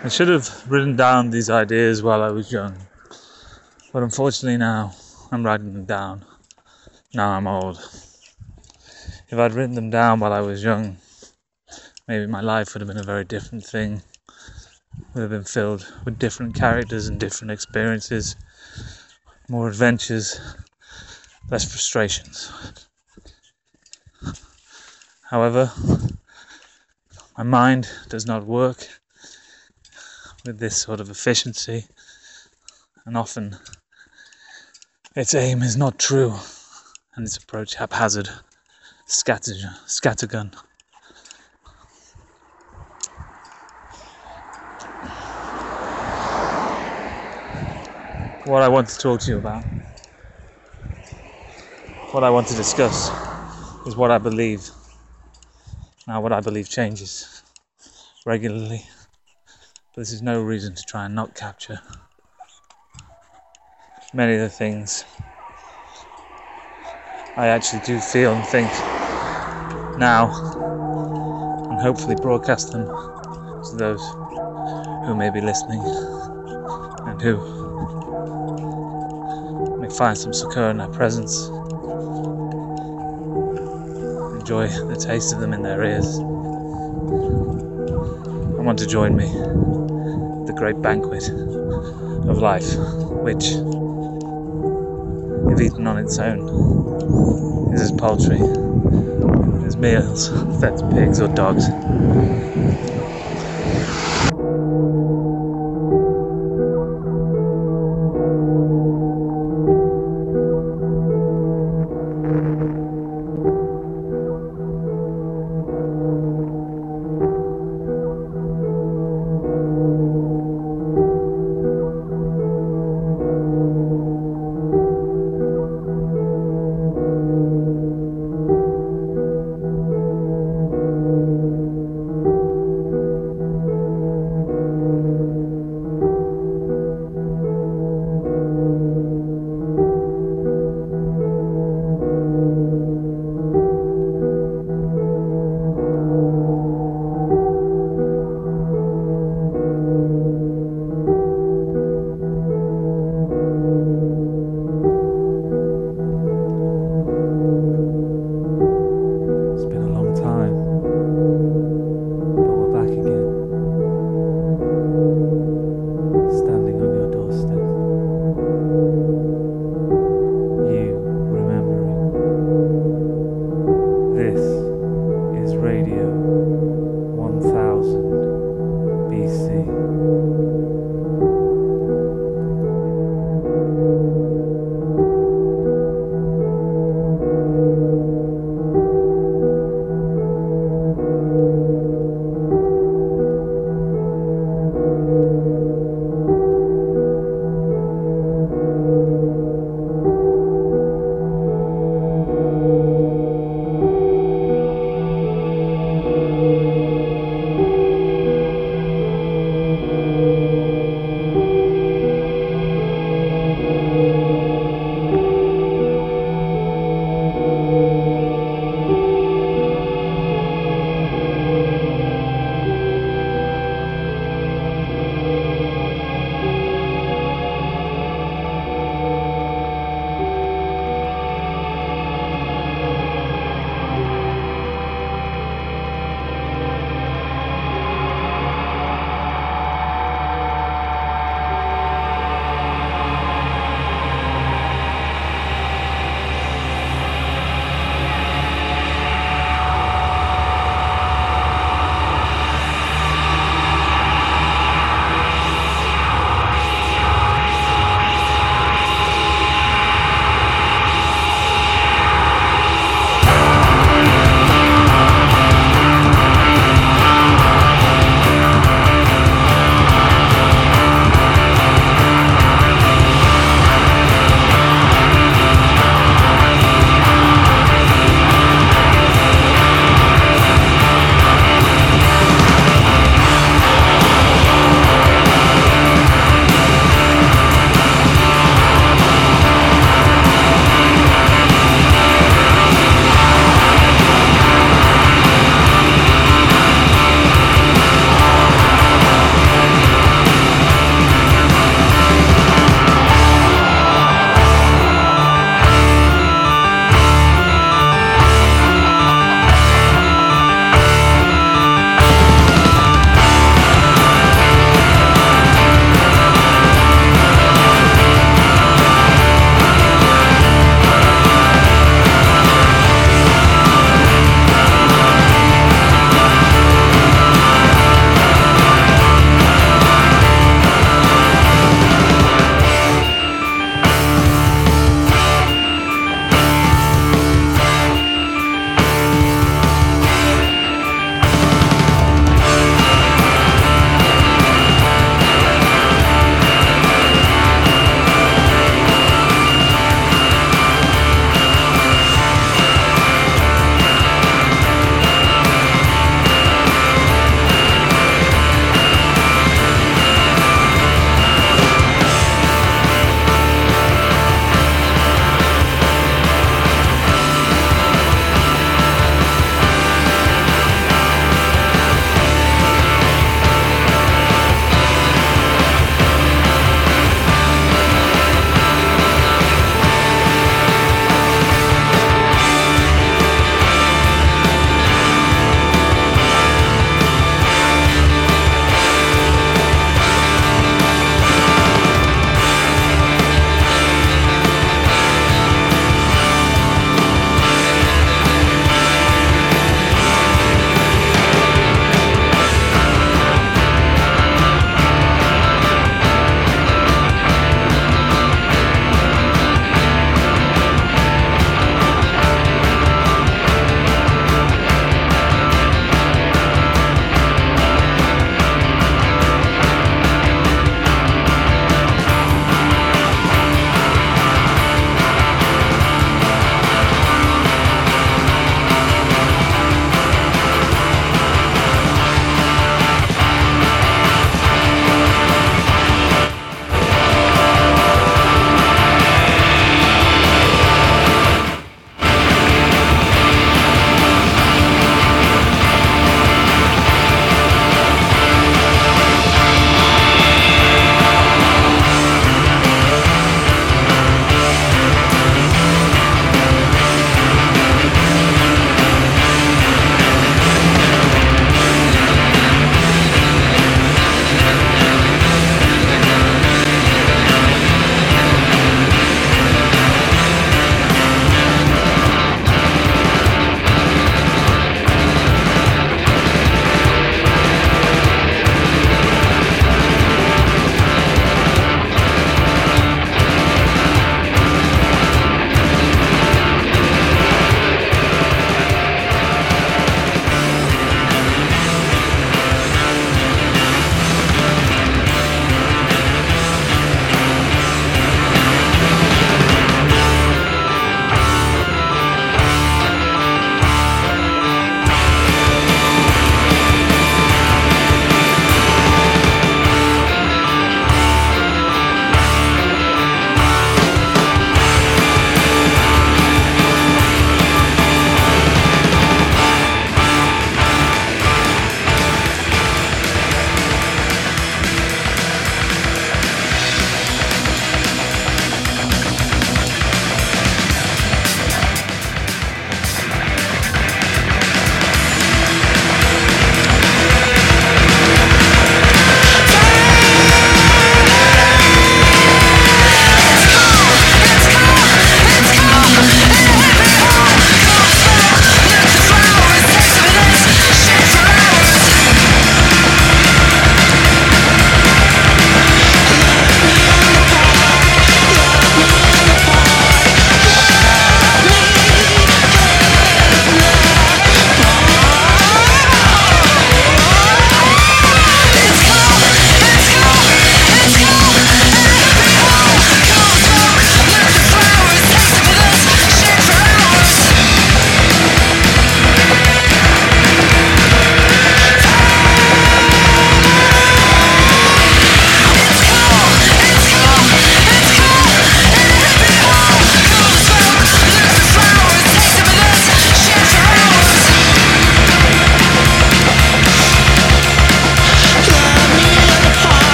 I should have written down these ideas while I was young, but unfortunately now I'm writing them down. Now I'm old. If I'd written them down while I was young, maybe my life would have been a very different thing. Would have been filled with different characters and different experiences, more adventures, less frustrations. However, my mind does not work with this sort of efficiency, and often its aim is not true and its approach haphazard, scatter, scattergun. What I want to talk to you about, what I want to discuss, is what I believe. Now, what I believe changes regularly. This is no reason to try and not capture many of the things I actually do feel and think now, and hopefully broadcast them to those who may be listening and who may find some succor in our presence, enjoy the taste of them in their ears, I want to join me great banquet of life, which, if eaten on its own, is as paltry as meals fed to pigs or dogs.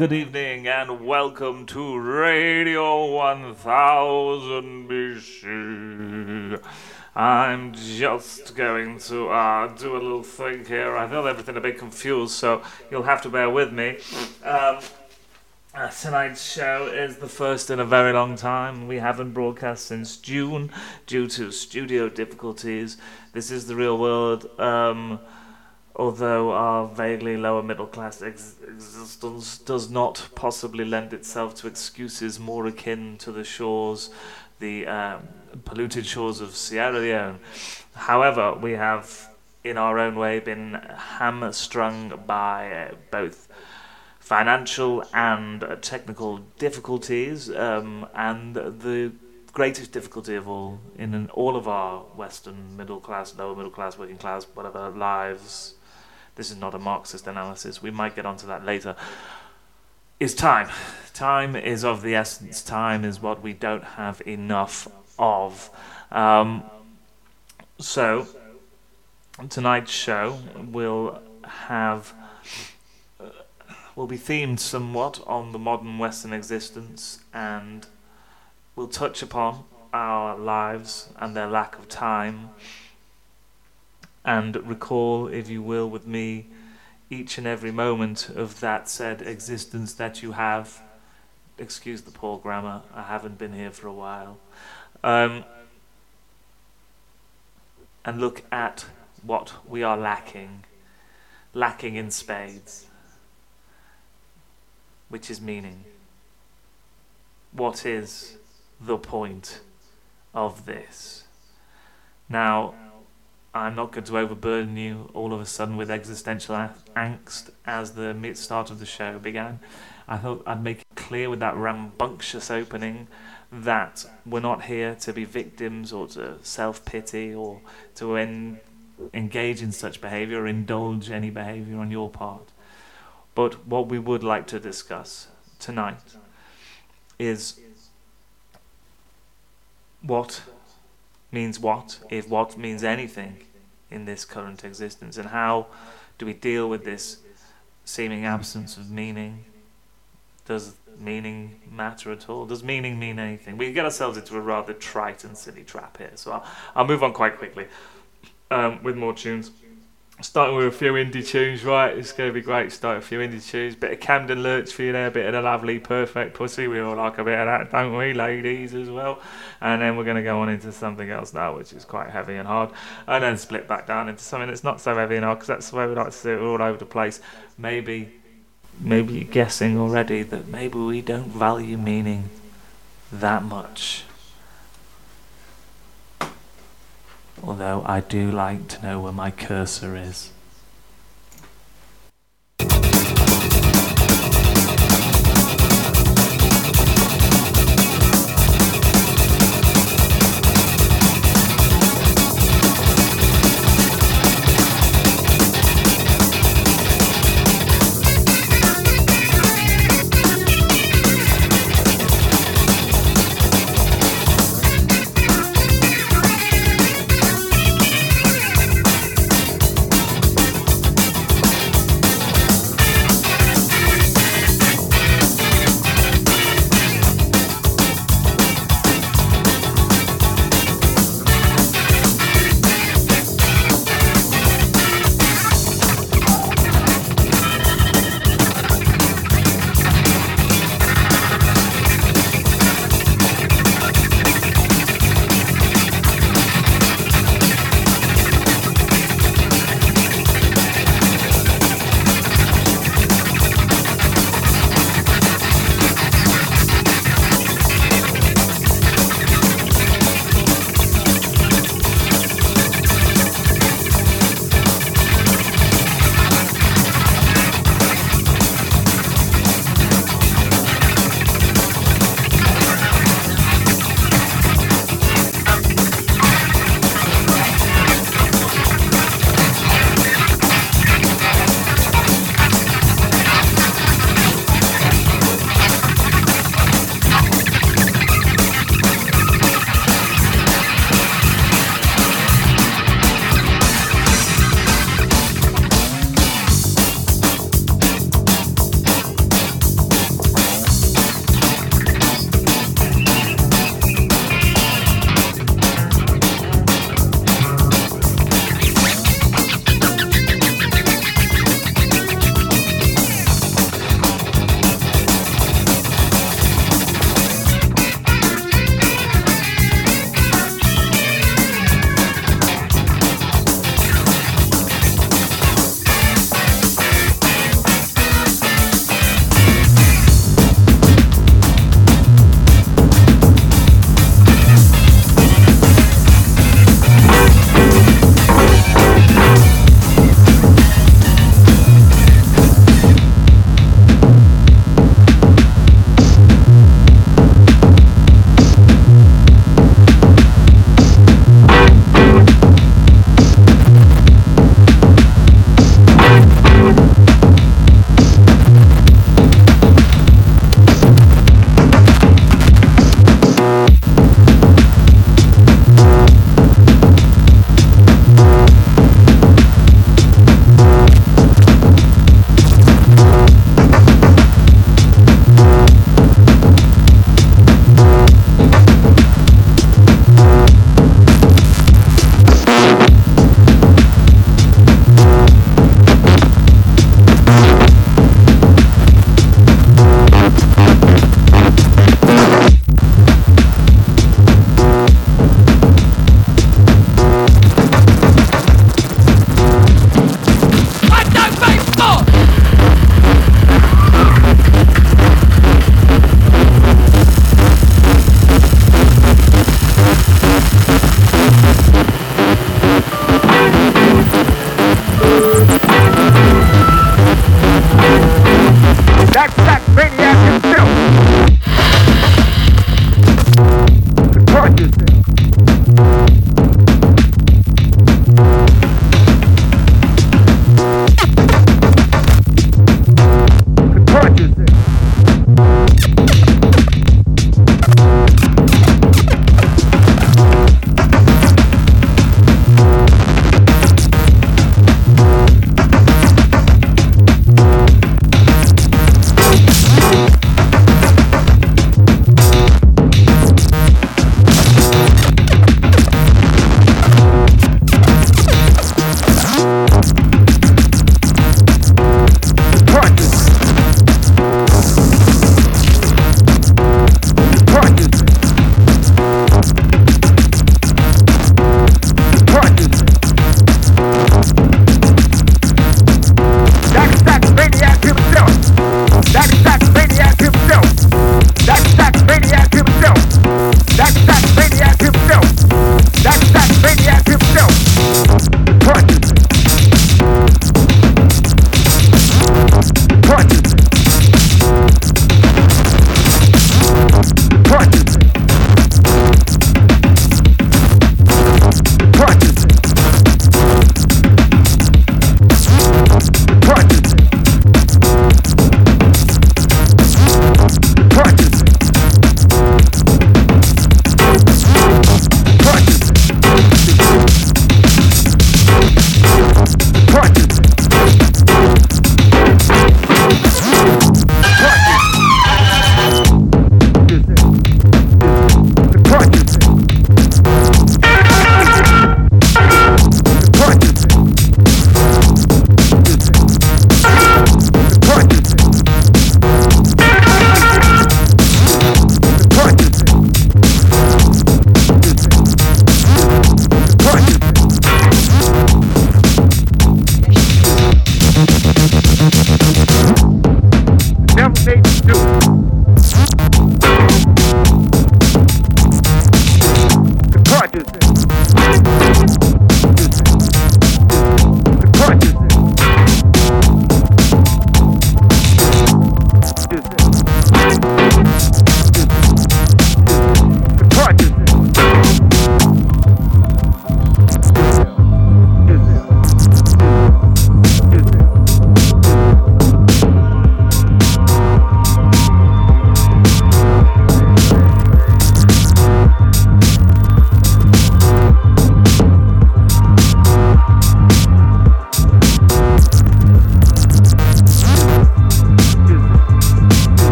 Good evening and welcome to Radio 1000 BC. I'm just going to uh, do a little thing here. I feel everything a bit confused, so you'll have to bear with me. Um, uh, tonight's show is the first in a very long time. We haven't broadcast since June due to studio difficulties. This is the real world. Um, although our vaguely lower middle class ex- existence does not possibly lend itself to excuses more akin to the shores, the um, polluted shores of Sierra Leone. However, we have, in our own way, been hamstrung by uh, both financial and uh, technical difficulties, um, and the greatest difficulty of all in an, all of our Western middle class, lower middle class, working class, whatever lives this is not a Marxist analysis, we might get onto that later, is time. Time is of the essence. Time is what we don't have enough of. Um, so, tonight's show will have uh, will be themed somewhat on the modern Western existence and will touch upon our lives and their lack of time and recall, if you will, with me each and every moment of that said existence that you have. Excuse the poor grammar, I haven't been here for a while. Um, and look at what we are lacking, lacking in spades, which is meaning. What is the point of this? Now, I'm not going to overburden you all of a sudden with existential angst as the mid start of the show began. I thought I'd make it clear with that rambunctious opening that we're not here to be victims or to self pity or to en- engage in such behavior or indulge any behavior on your part. But what we would like to discuss tonight is what means what, if what means anything in this current existence, and how do we deal with this seeming absence of meaning? Does meaning matter at all? Does meaning mean anything? We get ourselves into a rather trite and silly trap here, so I'll, I'll move on quite quickly um, with more tunes starting with a few indie tunes, right? It's going to be great. Start a few indie tunes, bit of Camden Lurch for you there, bit of the lovely Perfect Pussy. We all like a bit of that, don't we, ladies, as well? And then we're going to go on into something else now, which is quite heavy and hard, and then split back down into something that's not so heavy and hard, because that's the way we like to do it all over the place. Maybe, maybe you're guessing already that maybe we don't value meaning that much. Although I do like to know where my cursor is.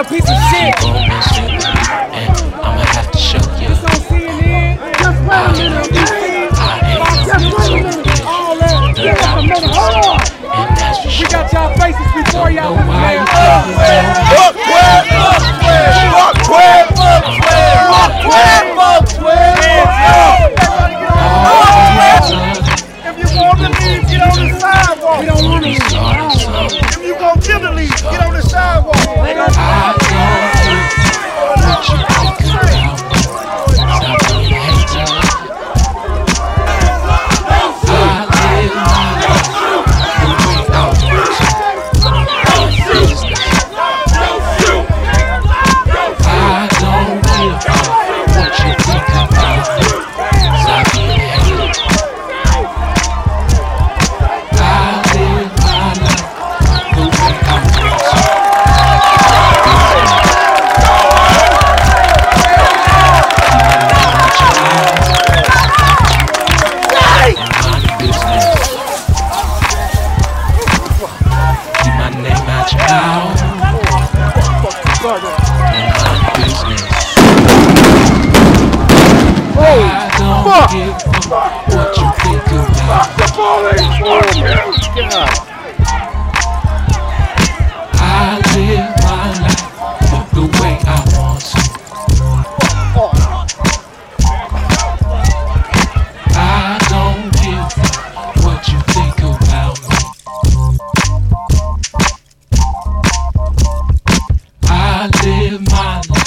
real piece of shit. I'ma have to show you. It's on CNN. Just wait a minute. Just wait a minute. All that. Give us a minute. Hold on. We got y'all faces before y'all. live my life.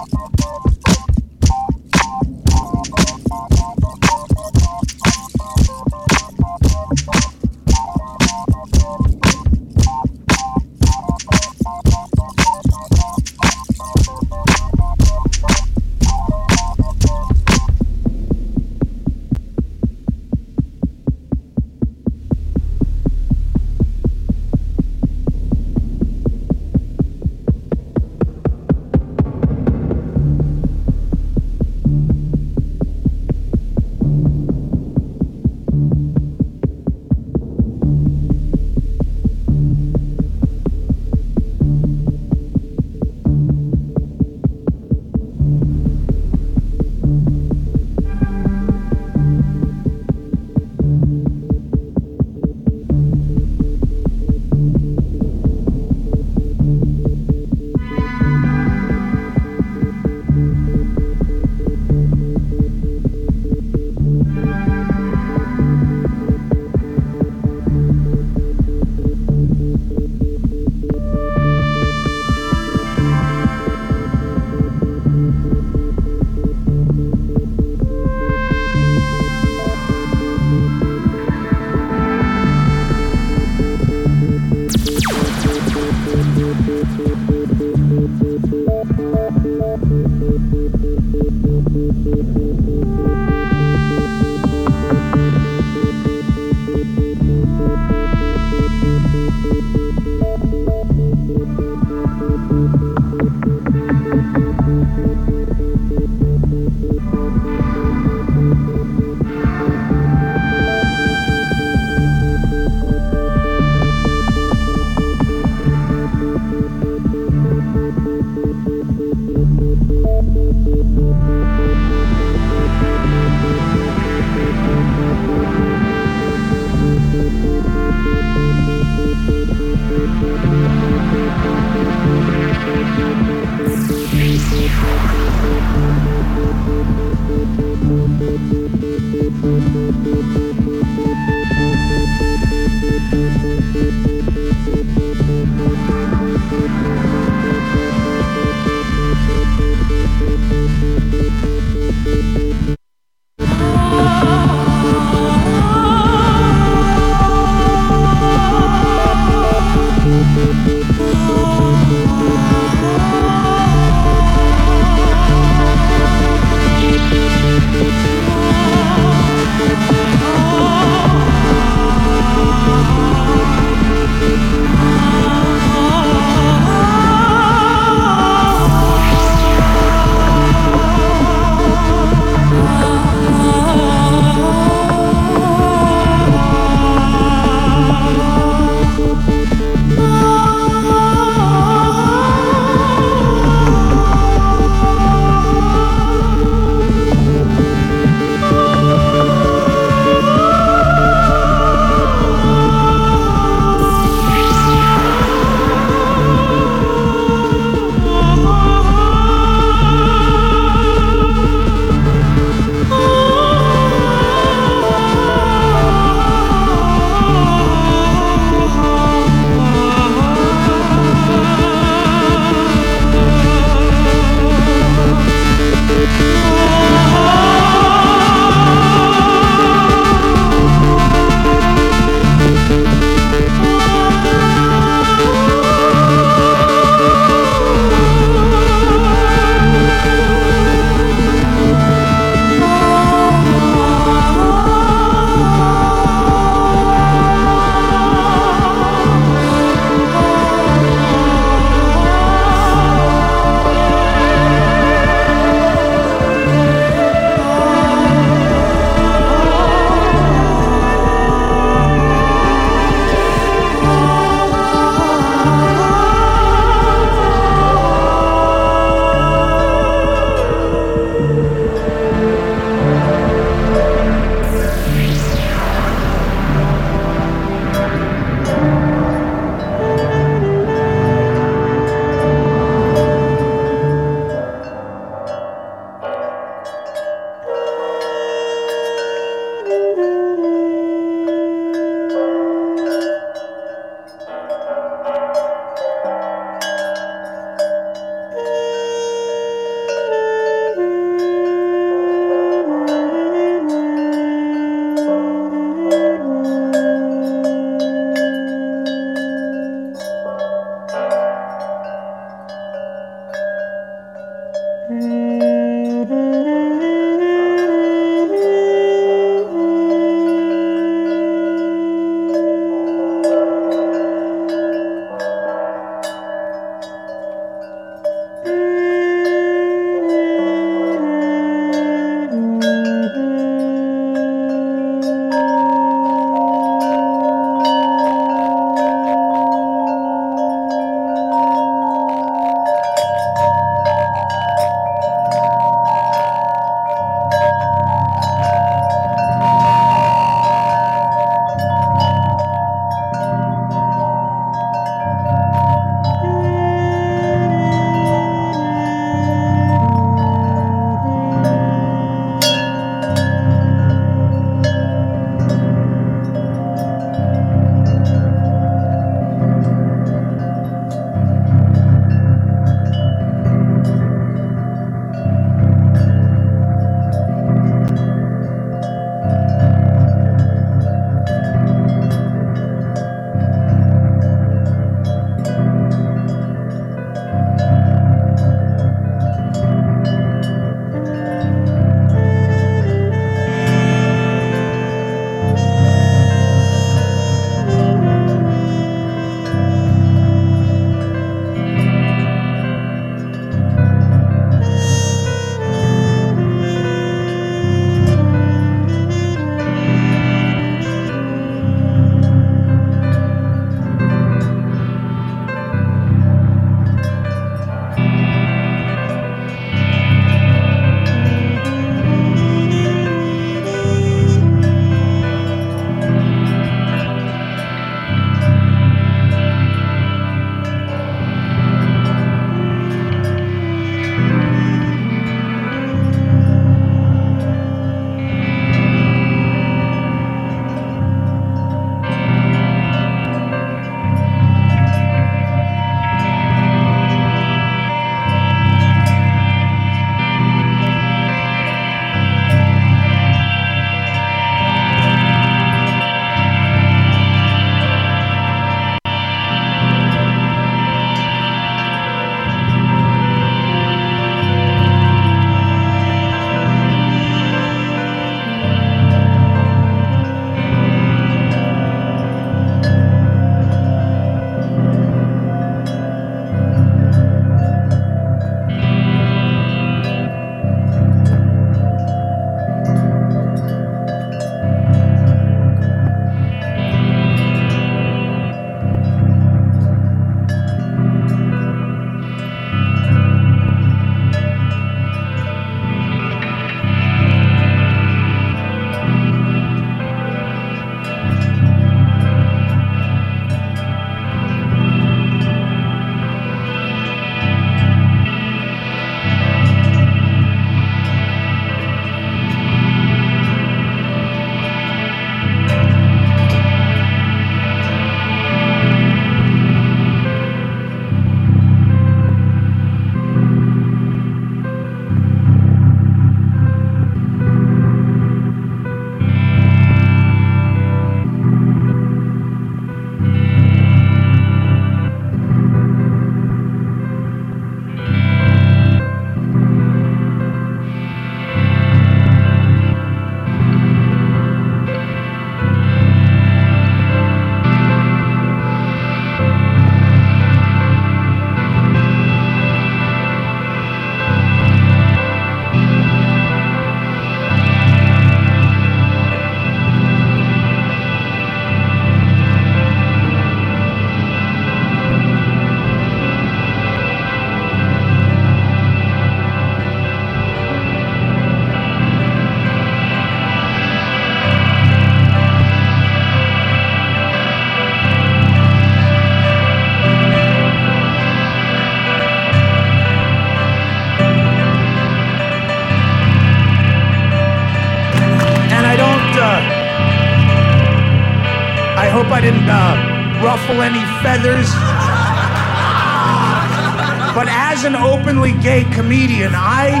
But as an openly gay comedian, I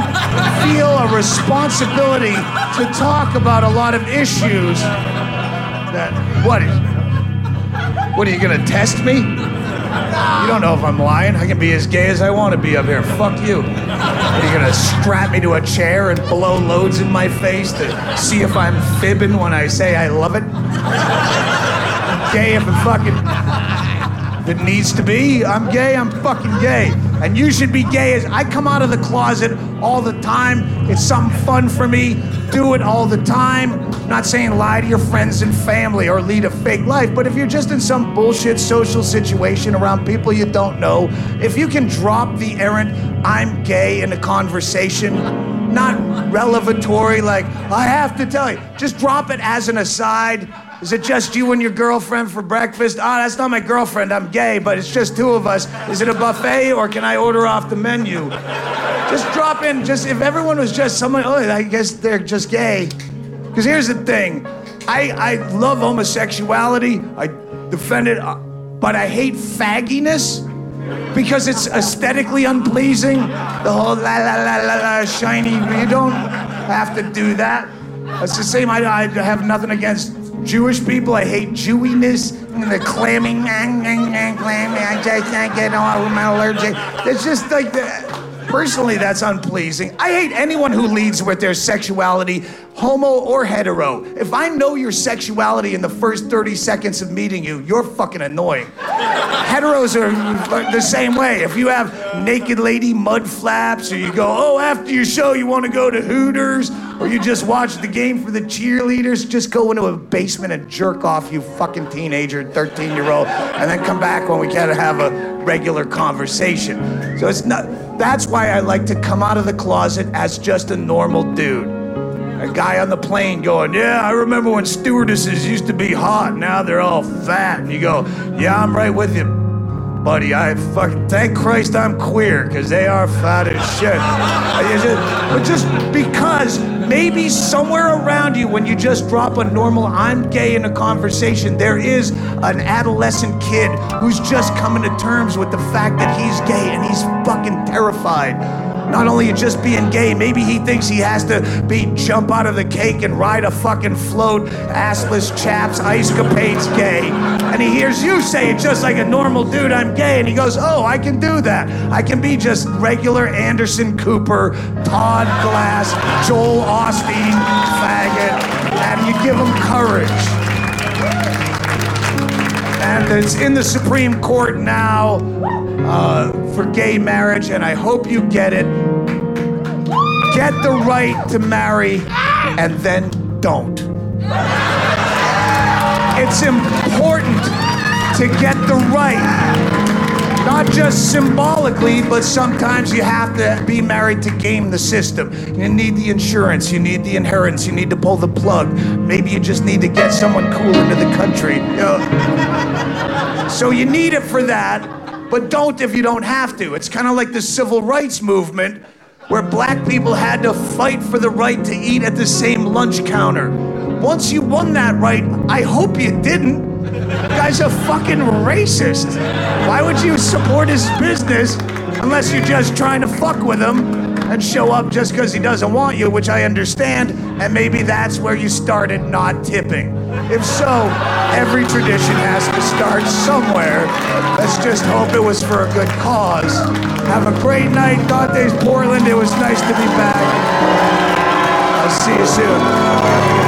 feel a responsibility to talk about a lot of issues that. What is. What are you gonna test me? You don't know if I'm lying. I can be as gay as I want to be up here. Fuck you. Are you gonna strap me to a chair and blow loads in my face to see if I'm fibbing when I say I love it? gay if fucking it needs to be. I'm gay, I'm fucking gay. And you should be gay as I come out of the closet all the time. It's something fun for me. Do it all the time. I'm not saying lie to your friends and family or lead a fake life, but if you're just in some bullshit social situation around people you don't know, if you can drop the errant I'm gay in a conversation, not revelatory, like, I have to tell you, just drop it as an aside is it just you and your girlfriend for breakfast? Ah, oh, that's not my girlfriend. I'm gay, but it's just two of us. Is it a buffet or can I order off the menu? Just drop in. Just if everyone was just someone, oh, I guess they're just gay. Because here's the thing, I I love homosexuality. I defend it, uh, but I hate fagginess because it's aesthetically unpleasing. The whole la la la la la shiny. You don't have to do that. It's the same. I, I have nothing against Jewish people, I hate Jewiness and the clamming, clammy. I just can't get all I'm allergic. It's just like the, Personally, that's unpleasing. I hate anyone who leads with their sexuality, homo or hetero. If I know your sexuality in the first 30 seconds of meeting you, you're fucking annoying. Heteros are the same way. If you have naked lady mud flaps, or you go, oh, after your show, you want to go to Hooters, or you just watch the game for the cheerleaders, just go into a basement and jerk off, you fucking teenager, 13 year old, and then come back when we can have a regular conversation. So it's not, that's why I like to come out of the closet as just a normal dude. A guy on the plane going, Yeah, I remember when stewardesses used to be hot, now they're all fat. And you go, Yeah, I'm right with you buddy. I fucking thank Christ I'm queer because they are fat as shit. but just because maybe somewhere around you, when you just drop a normal "I'm gay" in a conversation, there is an adolescent kid who's just coming to terms with the fact that he's gay and he's fucking terrified. Not only just being gay, maybe he thinks he has to be jump out of the cake and ride a fucking float, assless chaps, ice capades gay. And he hears you say it just like a normal dude, I'm gay. And he goes, Oh, I can do that. I can be just regular Anderson Cooper, Todd Glass, Joel Osteen, faggot. And you give him courage. And it's in the Supreme Court now uh, for gay marriage, and I hope you get it. Get the right to marry, and then don't. It's important to get the right. Not just symbolically, but sometimes you have to be married to game the system. You need the insurance, you need the inheritance, you need to pull the plug. Maybe you just need to get someone cool into the country. You know? So you need it for that but don't if you don't have to. It's kind of like the civil rights movement where black people had to fight for the right to eat at the same lunch counter. Once you won that right, I hope you didn't. Guy's a fucking racist. Why would you support his business unless you're just trying to fuck with him and show up just because he doesn't want you, which I understand, and maybe that's where you started not tipping. If so, every tradition has to start somewhere. Let's just hope it was for a good cause. Have a great night, Dante's Portland. It was nice to be back. I'll see you soon.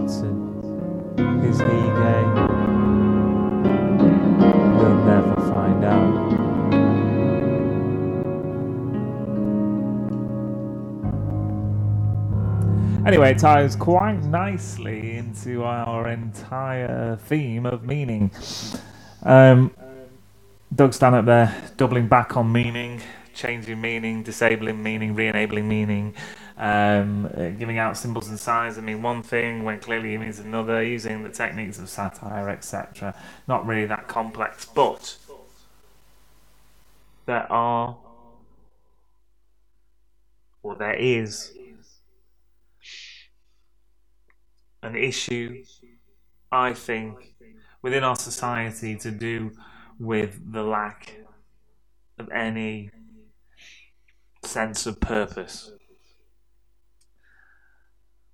Watson, is he gay? We'll never find out. Anyway, it ties quite nicely into our entire theme of meaning. Um, Doug up there, doubling back on meaning, changing meaning, disabling meaning, re-enabling meaning, um, uh, giving out symbols and signs that mean one thing when clearly it means another, using the techniques of satire, etc. Not really that complex, but there are, or there is, an issue, I think, within our society to do with the lack of any sense of purpose.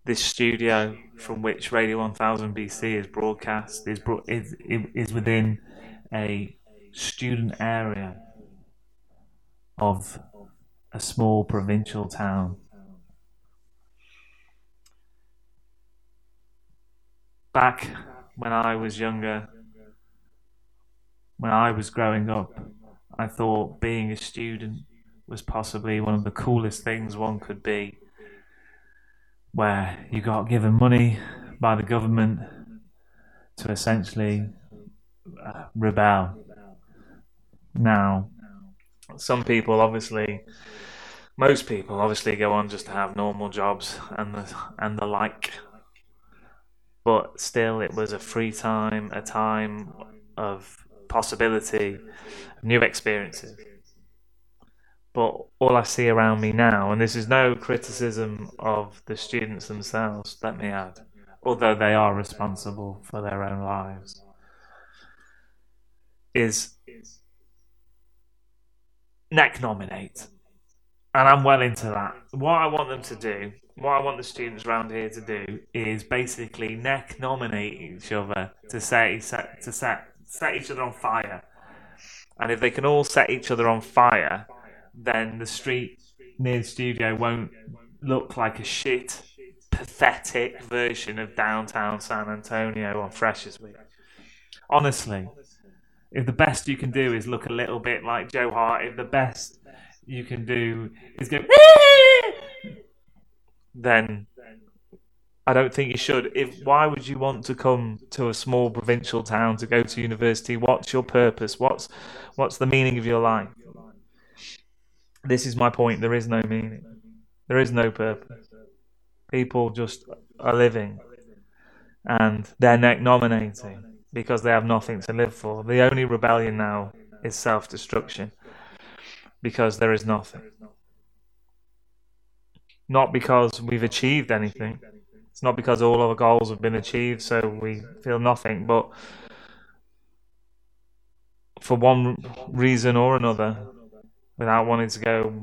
This studio from which Radio 1000 BC is broadcast is, bro- is, is within a student area of a small provincial town. Back when I was younger, when I was growing up, I thought being a student was possibly one of the coolest things one could be, where you got given money by the government to essentially uh, rebel. Now, some people obviously, most people obviously go on just to have normal jobs and the and the like but still it was a free time, a time of possibility, new experiences. But all I see around me now, and this is no criticism of the students themselves, let me add, although they are responsible for their own lives, is neck nominate. And I'm well into that. What I want them to do what I want the students around here to do is basically neck nominate each other to set, set to set set each other on fire. And if they can all set each other on fire, then the street near the studio won't look like a shit, pathetic version of downtown San Antonio on Freshers Week. Honestly, if the best you can do is look a little bit like Joe Hart, if the best you can do is go then I don't think you should. If why would you want to come to a small provincial town to go to university? What's your purpose? What's what's the meaning of your life? This is my point. There is no meaning. There is no purpose. People just are living, and they're neck nominating because they have nothing to live for. The only rebellion now is self destruction because there is nothing not because we've achieved anything. It's not because all our goals have been achieved, so we feel nothing. But for one reason or another, without wanting to go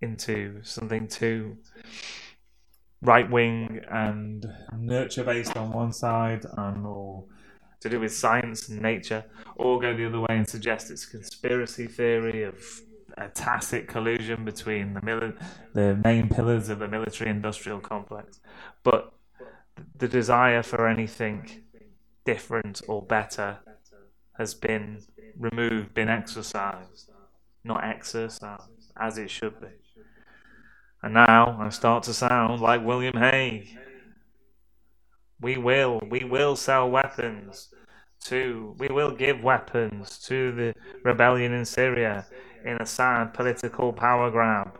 into something too right wing and nurture based on one side and or to do with science and nature, or go the other way and suggest it's a conspiracy theory of a tacit collusion between the mili- the main pillars of the military-industrial complex, but the desire for anything different or better has been removed, been exercised, not exercised as it should be. And now I start to sound like William Hague. We will, we will sell weapons to, we will give weapons to the rebellion in Syria in a sad political power grab.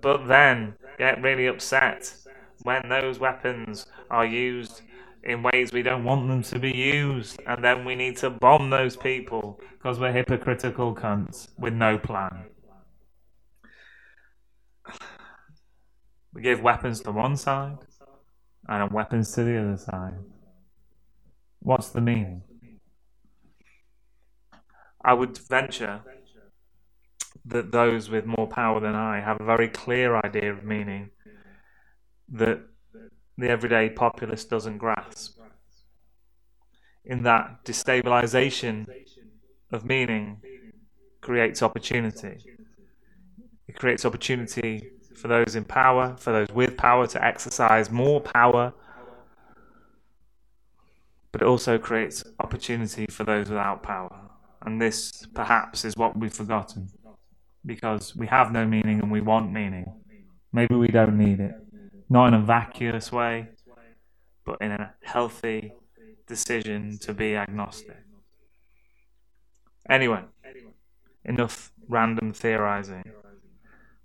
But then get really upset when those weapons are used in ways we don't want them to be used, and then we need to bomb those people because we're hypocritical cunts with no plan. We give weapons to one side and weapons to the other side. What's the meaning? I would venture that those with more power than I have a very clear idea of meaning that the everyday populace doesn't grasp. In that destabilization of meaning creates opportunity. It creates opportunity for those in power, for those with power to exercise more power. But it also creates opportunity for those without power. And this, perhaps, is what we've forgotten. Because we have no meaning and we want meaning. Maybe we don't need it. Not in a vacuous way, but in a healthy decision to be agnostic. Anyway, enough random theorizing.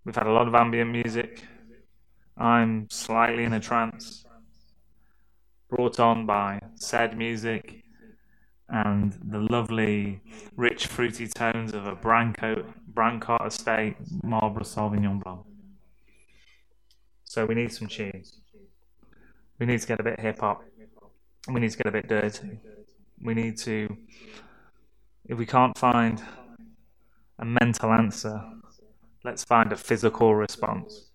We've had a lot of ambient music. I'm slightly in a trance, brought on by sad music and the lovely, rich, fruity tones of a Branco, Brancott Estate Marlborough Sauvignon Blanc. So we need some cheese. We need to get a bit hip hop. We need to get a bit dirty. We need to, if we can't find a mental answer, let's find a physical response.